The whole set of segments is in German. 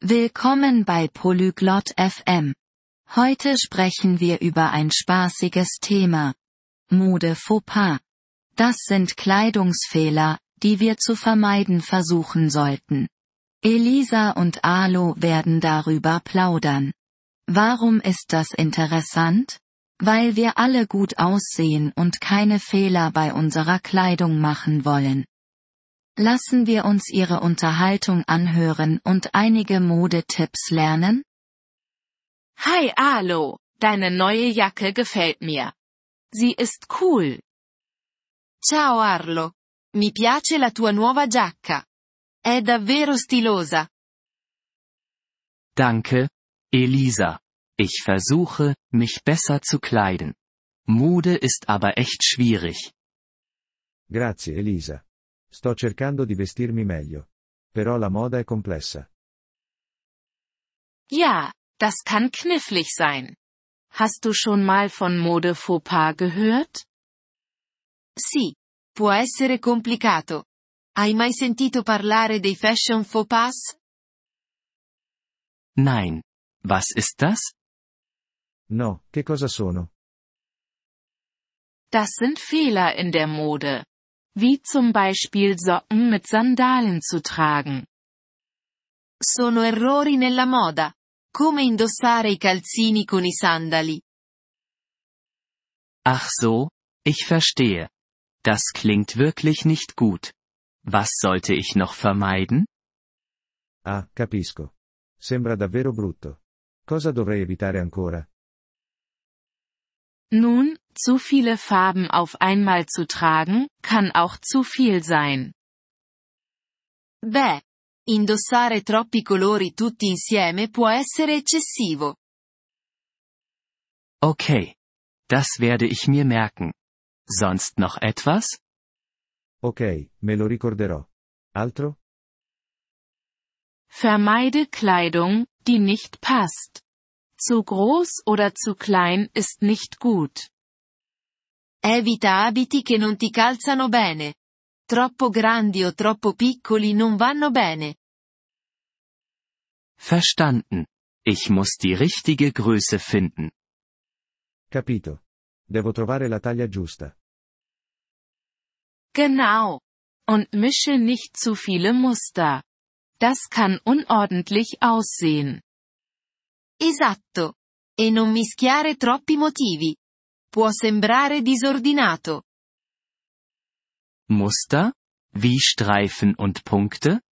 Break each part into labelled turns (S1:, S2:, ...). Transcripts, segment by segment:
S1: Willkommen bei Polyglot FM. Heute sprechen wir über ein spaßiges Thema. Mode Fauxpas. Das sind Kleidungsfehler, die wir zu vermeiden versuchen sollten. Elisa und Alo werden darüber plaudern. Warum ist das interessant? Weil wir alle gut aussehen und keine Fehler bei unserer Kleidung machen wollen. Lassen wir uns ihre Unterhaltung anhören und einige Modetipps lernen?
S2: Hi Alo, deine neue Jacke gefällt mir. Sie ist cool.
S3: Ciao Arlo. Mi piace la tua nuova giacca. È davvero stilosa.
S4: Danke, Elisa. Ich versuche, mich besser zu kleiden. Mode ist aber echt schwierig.
S5: Grazie Elisa. Sto cercando di vestirmi meglio. Però la moda è complessa.
S2: Ja, das kann knifflig sein. Hast du schon mal von Mode Fauxpas gehört?
S3: Sì. Può essere complicato. Hai mai sentito parlare dei fashion faux pas?
S4: Nein. Was ist das?
S5: No, che cosa sono?
S2: Das sind Fehler in der Mode. Wie zum Beispiel Socken mit Sandalen zu tragen.
S3: Sono errori nella moda. Come indossare i calzini con i sandali.
S4: Ach so, ich verstehe. Das klingt wirklich nicht gut. Was sollte ich noch vermeiden?
S5: Ah, capisco. Sembra davvero brutto. Cosa dovrei evitare ancora?
S2: Nun, zu viele Farben auf einmal zu tragen, kann auch zu viel sein.
S3: Beh, indossare troppi colori tutti insieme può essere eccessivo.
S4: Okay. Das werde ich mir merken. Sonst noch etwas?
S5: Ok, me lo ricorderò. Altro?
S2: Vermeide Kleidung, die nicht passt. Zu groß oder zu klein ist nicht gut.
S3: Evita abiti che non ti calzano bene. Troppo grandi o troppo piccoli non vanno bene.
S4: Verstanden. Ich muss die richtige Größe finden.
S5: Capito. Devo trovare la taglia giusta.
S2: Genau. Und mische nicht zu viele Muster. Das kann unordentlich aussehen.
S3: Esatto. E non mischiare troppi motivi. Può sembrare disordinato.
S4: Muster? Wie Streifen und Punkte?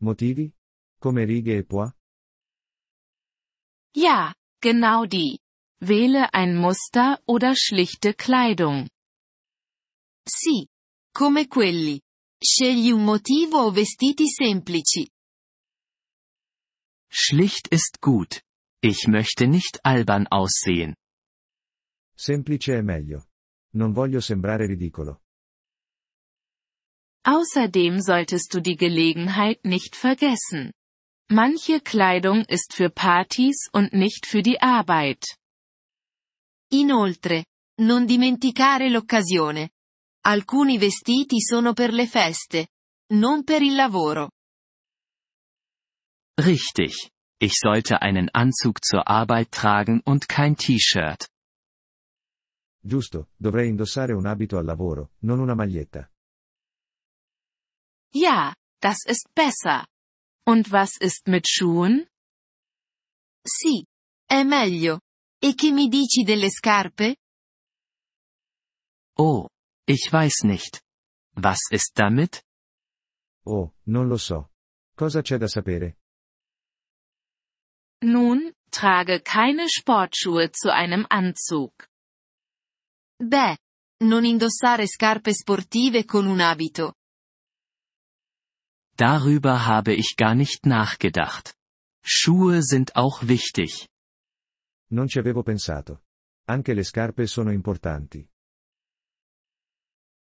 S5: Motivi? Come righe e pois?
S2: Ja, genau die. Wähle ein Muster oder schlichte Kleidung.
S3: Sì. Come quelli. Scegli un motivo o vestiti semplici.
S4: Schlicht ist gut. Ich möchte nicht albern aussehen.
S5: Semplice è meglio. Non voglio sembrare ridicolo.
S2: Außerdem solltest du die Gelegenheit nicht vergessen. Manche Kleidung ist für Partys und nicht für die Arbeit.
S3: Inoltre, non dimenticare l'occasione. Alcuni vestiti sono per le feste, non per il lavoro.
S4: Richtig. Ich sollte einen Anzug zur Arbeit tragen und kein T-Shirt.
S5: Giusto, dovrei indossare un abito al lavoro, non una maglietta.
S2: Ja, das ist besser. Und was ist mit Schuhen?
S3: Sì. È meglio. E che mi dici delle scarpe?
S4: Oh. Ich weiß nicht. Was ist damit?
S5: Oh, non lo so. Cosa c'è da sapere?
S2: Nun, trage keine Sportschuhe zu einem Anzug.
S3: Beh, non indossare scarpe sportive con un abito.
S4: Darüber habe ich gar nicht nachgedacht. Schuhe sind auch wichtig.
S5: Non ci avevo pensato. Anche le scarpe sono importanti.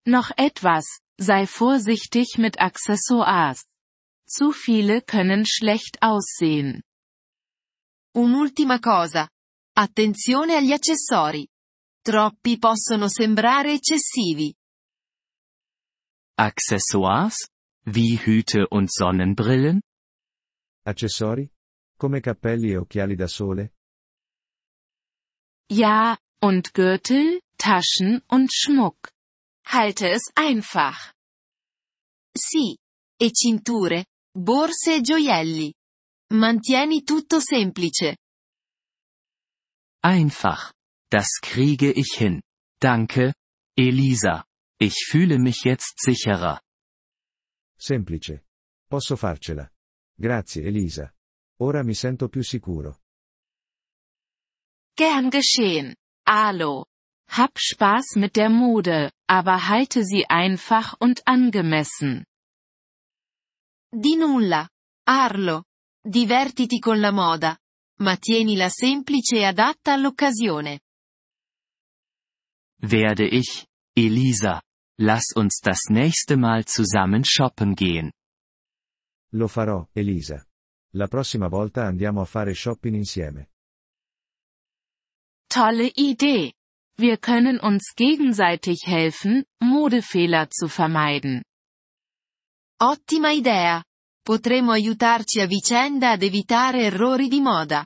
S2: Noch etwas, sei vorsichtig mit Accessoires. Zu viele können schlecht aussehen.
S3: Un'ultima cosa. Attenzione agli accessori. Troppi possono sembrare eccessivi.
S4: Accessoires? Wie Hüte und Sonnenbrillen?
S5: Accessori? Come cappelli e occhiali da sole?
S2: Ja, und Gürtel, Taschen und Schmuck. Halte es einfach.
S3: Sì. E cinture, borse e gioielli. Mantieni tutto semplice.
S4: Einfach. Das kriege ich hin. Danke, Elisa. Ich fühle mich jetzt sicherer.
S5: Semplice. Posso farcela. Grazie Elisa. Ora mi sento più sicuro.
S2: Gern geschehen. Alo. Hab Spaß mit der Mode, aber halte sie einfach und angemessen.
S3: Di nulla. Arlo. Divertiti con la moda. Ma tienila semplice e adatta all'occasione.
S4: Werde ich, Elisa. Lass uns das nächste Mal zusammen shoppen gehen.
S5: Lo farò, Elisa. La prossima volta andiamo a fare shopping insieme.
S2: Tolle Idee. Wir können uns gegenseitig helfen, Modefehler zu vermeiden.
S3: Ottima idea. Potremo aiutarci a vicenda ad evitare errori di moda.